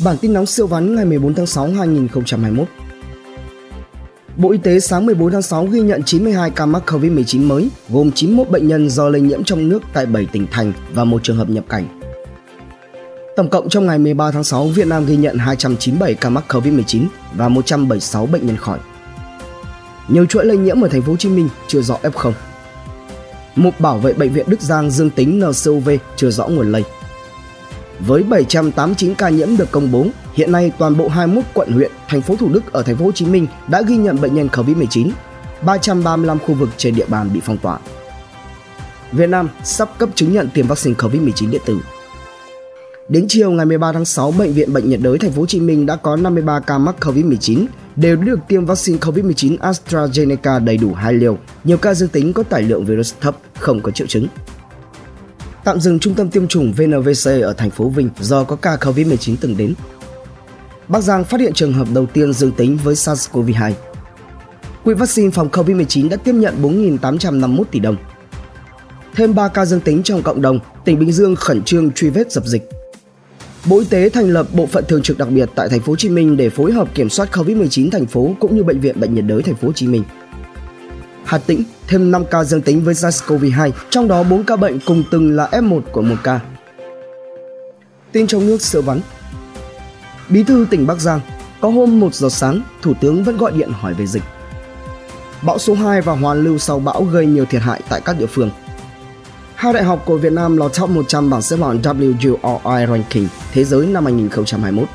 Bản tin nóng siêu vắn ngày 14 tháng 6 2021. Bộ Y tế sáng 14 tháng 6 ghi nhận 92 ca mắc COVID-19 mới, gồm 91 bệnh nhân do lây nhiễm trong nước tại 7 tỉnh thành và một trường hợp nhập cảnh. Tổng cộng trong ngày 13 tháng 6, Việt Nam ghi nhận 297 ca mắc COVID-19 và 176 bệnh nhân khỏi. Nhiều chuỗi lây nhiễm ở thành phố Hồ Chí Minh chưa rõ F0. Một bảo vệ bệnh viện Đức Giang dương tính NCOV chưa rõ nguồn lây. Với 789 ca nhiễm được công bố, hiện nay toàn bộ 21 quận huyện, thành phố Thủ Đức ở thành phố Hồ Chí Minh đã ghi nhận bệnh nhân COVID-19. 335 khu vực trên địa bàn bị phong tỏa. Việt Nam sắp cấp chứng nhận tiêm vaccine COVID-19 điện tử. Đến chiều ngày 13 tháng 6, bệnh viện Bệnh nhiệt đới thành phố Hồ Chí Minh đã có 53 ca mắc COVID-19 đều được tiêm vaccine COVID-19 AstraZeneca đầy đủ hai liều. Nhiều ca dương tính có tải lượng virus thấp, không có triệu chứng tạm dừng trung tâm tiêm chủng VNVC ở thành phố Vinh do có ca COVID-19 từng đến. Bắc Giang phát hiện trường hợp đầu tiên dương tính với SARS-CoV-2. Quỹ vaccine phòng COVID-19 đã tiếp nhận 4.851 tỷ đồng. Thêm 3 ca dương tính trong cộng đồng, tỉnh Bình Dương khẩn trương truy vết dập dịch. Bộ Y tế thành lập bộ phận thường trực đặc biệt tại thành phố Hồ Chí Minh để phối hợp kiểm soát COVID-19 thành phố cũng như bệnh viện Bệnh nhiệt đới thành phố Hồ Chí Minh. Hà Tĩnh thêm 5 ca dương tính với SARS-CoV-2, trong đó 4 ca bệnh cùng từng là F1 của một ca. Tin trong nước sửa vắn Bí thư tỉnh Bắc Giang, có hôm 1 giờ sáng, Thủ tướng vẫn gọi điện hỏi về dịch. Bão số 2 và hoàn lưu sau bão gây nhiều thiệt hại tại các địa phương. Hai đại học của Việt Nam lọt top 100 bảng xếp hạng WRI Ranking Thế giới năm 2021.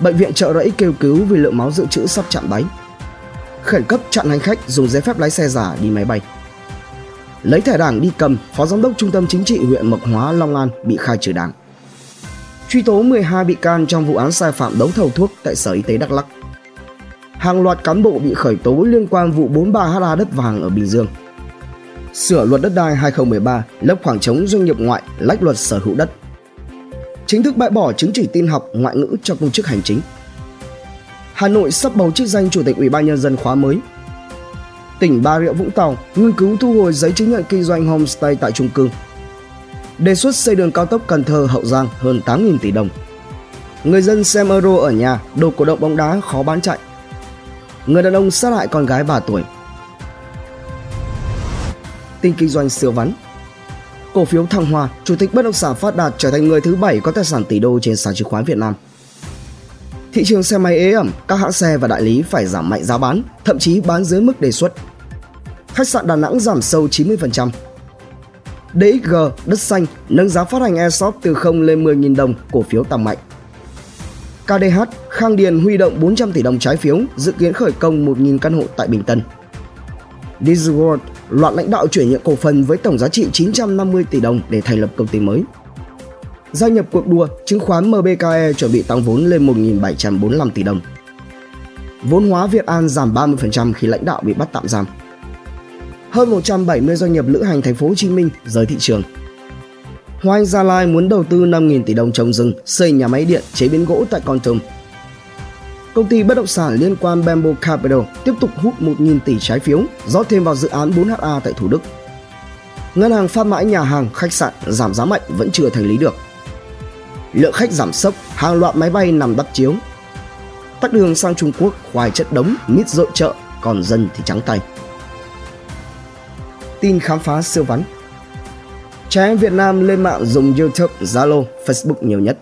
Bệnh viện trợ rẫy kêu cứu vì lượng máu dự trữ sắp chạm đáy khẩn cấp chặn hành khách dùng giấy phép lái xe giả đi máy bay. Lấy thẻ đảng đi cầm, Phó Giám đốc Trung tâm Chính trị huyện Mộc Hóa, Long An bị khai trừ đảng. Truy tố 12 bị can trong vụ án sai phạm đấu thầu thuốc tại Sở Y tế Đắk Lắk. Hàng loạt cán bộ bị khởi tố liên quan vụ 43 ha đất vàng ở Bình Dương. Sửa luật đất đai 2013 lấp khoảng trống doanh nghiệp ngoại lách luật sở hữu đất. Chính thức bãi bỏ chứng chỉ tin học ngoại ngữ cho công chức hành chính. Hà Nội sắp bầu chức danh chủ tịch Ủy ban nhân dân khóa mới. Tỉnh Bà Rịa Vũng Tàu nghiên cứu thu hồi giấy chứng nhận kinh doanh homestay tại trung cư. Đề xuất xây đường cao tốc Cần Thơ Hậu Giang hơn 8.000 tỷ đồng. Người dân xem Euro ở nhà, đồ cổ động bóng đá khó bán chạy. Người đàn ông sát hại con gái 3 tuổi. Tin kinh doanh siêu vắn Cổ phiếu Thăng Hoa, chủ tịch bất động sản phát đạt trở thành người thứ bảy có tài sản tỷ đô trên sàn chứng khoán Việt Nam. Thị trường xe máy ế ẩm, các hãng xe và đại lý phải giảm mạnh giá bán, thậm chí bán dưới mức đề xuất. Khách sạn Đà Nẵng giảm sâu 90%. DXG, đất xanh, nâng giá phát hành Airsoft từ 0 lên 10.000 đồng, cổ phiếu tăng mạnh. KDH, Khang Điền huy động 400 tỷ đồng trái phiếu, dự kiến khởi công 1.000 căn hộ tại Bình Tân. Disneyworld, loạt lãnh đạo chuyển nhượng cổ phần với tổng giá trị 950 tỷ đồng để thành lập công ty mới. Gia nhập cuộc đua, chứng khoán MBKE chuẩn bị tăng vốn lên 1.745 tỷ đồng. Vốn hóa Việt An giảm 30% khi lãnh đạo bị bắt tạm giam. Hơn 170 doanh nghiệp lữ hành thành phố Hồ Chí Minh rời thị trường. Hoa Anh Gia Lai muốn đầu tư 5.000 tỷ đồng trồng rừng, xây nhà máy điện chế biến gỗ tại Con Tum. Công ty bất động sản liên quan Bamboo Capital tiếp tục hút 1.000 tỷ trái phiếu rót thêm vào dự án 4HA tại Thủ Đức. Ngân hàng phát mãi nhà hàng, khách sạn giảm giá mạnh vẫn chưa thành lý được lượng khách giảm sốc, hàng loạt máy bay nằm đắp chiếu. Tắt đường sang Trung Quốc khoai chất đống, mít rội chợ, còn dân thì trắng tay. Tin khám phá siêu vắn Trẻ em Việt Nam lên mạng dùng YouTube, Zalo, Facebook nhiều nhất.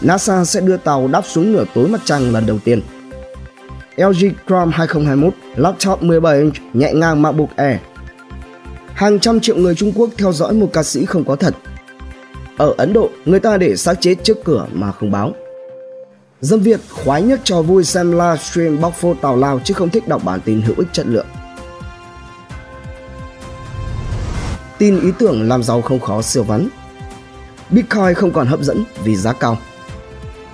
NASA sẽ đưa tàu đáp xuống nửa tối mặt trăng lần đầu tiên. LG Chrome 2021 laptop 17 inch nhẹ ngang MacBook Air. Hàng trăm triệu người Trung Quốc theo dõi một ca sĩ không có thật ở Ấn Độ, người ta để xác chết trước cửa mà không báo. Dân Việt khoái nhất trò vui xem livestream bóc phô tào lao chứ không thích đọc bản tin hữu ích chất lượng. Tin ý tưởng làm giàu không khó siêu vắn. Bitcoin không còn hấp dẫn vì giá cao.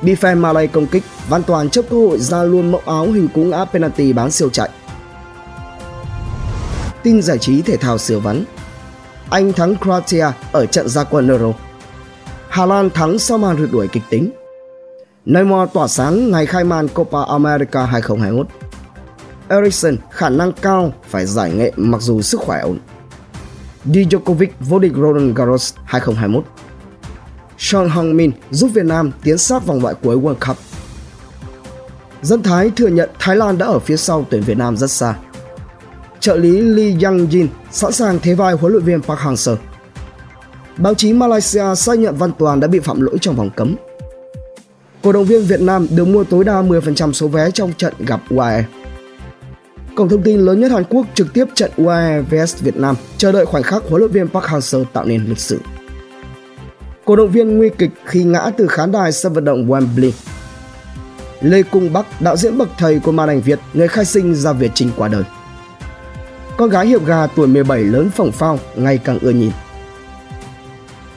Bifen Malay công kích, Văn Toàn chấp cơ hội ra luôn mẫu áo hình cúng áp penalty bán siêu chạy. Tin giải trí thể thao siêu vắn. Anh thắng Croatia ở trận gia quân Euro. Hà Lan thắng sau màn rượt đuổi kịch tính. Neymar tỏa sáng ngày khai màn Copa America 2021. Eriksen khả năng cao phải giải nghệ mặc dù sức khỏe ổn. Djokovic vô địch Roland Garros 2021. Sean Hong Min giúp Việt Nam tiến sát vòng loại cuối World Cup. Dân Thái thừa nhận Thái Lan đã ở phía sau tuyển Việt Nam rất xa. Trợ lý Lee Yang Jin sẵn sàng thế vai huấn luyện viên Park Hang-seo. Báo chí Malaysia xác nhận Văn Toàn đã bị phạm lỗi trong vòng cấm. Cổ động viên Việt Nam được mua tối đa 10% số vé trong trận gặp UAE. Cổng thông tin lớn nhất Hàn Quốc trực tiếp trận UAE vs Việt Nam chờ đợi khoảnh khắc huấn luyện viên Park Hang-seo tạo nên lịch sử. Cổ động viên nguy kịch khi ngã từ khán đài sân vận động Wembley. Lê Cung Bắc, đạo diễn bậc thầy của màn ảnh Việt, người khai sinh ra Việt Trinh qua đời. Con gái hiệp gà tuổi 17 lớn phỏng phao, ngày càng ưa nhìn.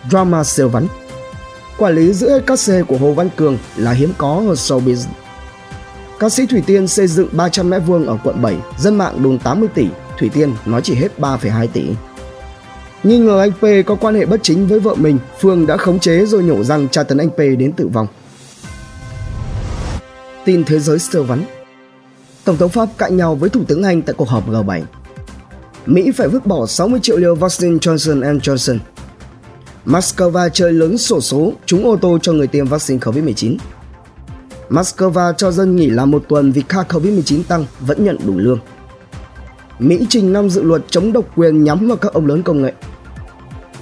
Drama siêu vắn Quản lý giữ hết các xe của Hồ Văn Cường là hiếm có ở showbiz. Ca sĩ Thủy Tiên xây dựng 300 mét vuông ở quận 7, dân mạng đồn 80 tỷ, Thủy Tiên nói chỉ hết 3,2 tỷ. Nghi ngờ anh P có quan hệ bất chính với vợ mình, Phương đã khống chế rồi nhổ răng tra tấn anh P đến tử vong. Tin thế giới sơ vắn Tổng thống Pháp cãi nhau với Thủ tướng Anh tại cuộc họp G7. Mỹ phải vứt bỏ 60 triệu liều vaccine Johnson Johnson. Moscow chơi lớn sổ số trúng ô tô cho người tiêm vaccine COVID-19. Moscow cho dân nghỉ làm một tuần vì ca COVID-19 tăng vẫn nhận đủ lương. Mỹ trình năm dự luật chống độc quyền nhắm vào các ông lớn công nghệ.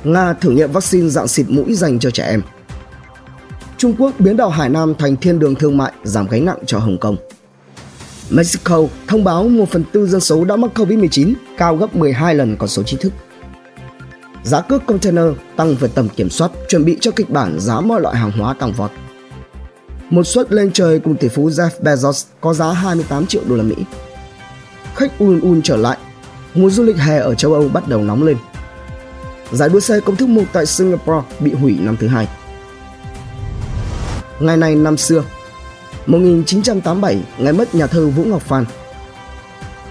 Nga thử nghiệm vaccine dạng xịt mũi dành cho trẻ em. Trung Quốc biến đảo Hải Nam thành thiên đường thương mại giảm gánh nặng cho Hồng Kông. Mexico thông báo 1 phần tư dân số đã mắc Covid-19, cao gấp 12 lần con số chính thức. Giá cước container tăng về tầm kiểm soát, chuẩn bị cho kịch bản giá mọi loại hàng hóa tăng vọt. Một suất lên trời cùng tỷ phú Jeff Bezos có giá 28 triệu đô la Mỹ. Khách un un trở lại, mùa du lịch hè ở châu Âu bắt đầu nóng lên. Giải đua xe công thức 1 tại Singapore bị hủy năm thứ hai. Ngày này năm xưa, 1987, ngày mất nhà thơ Vũ Ngọc Phan.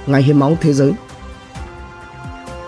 Ngày hiến máu thế giới.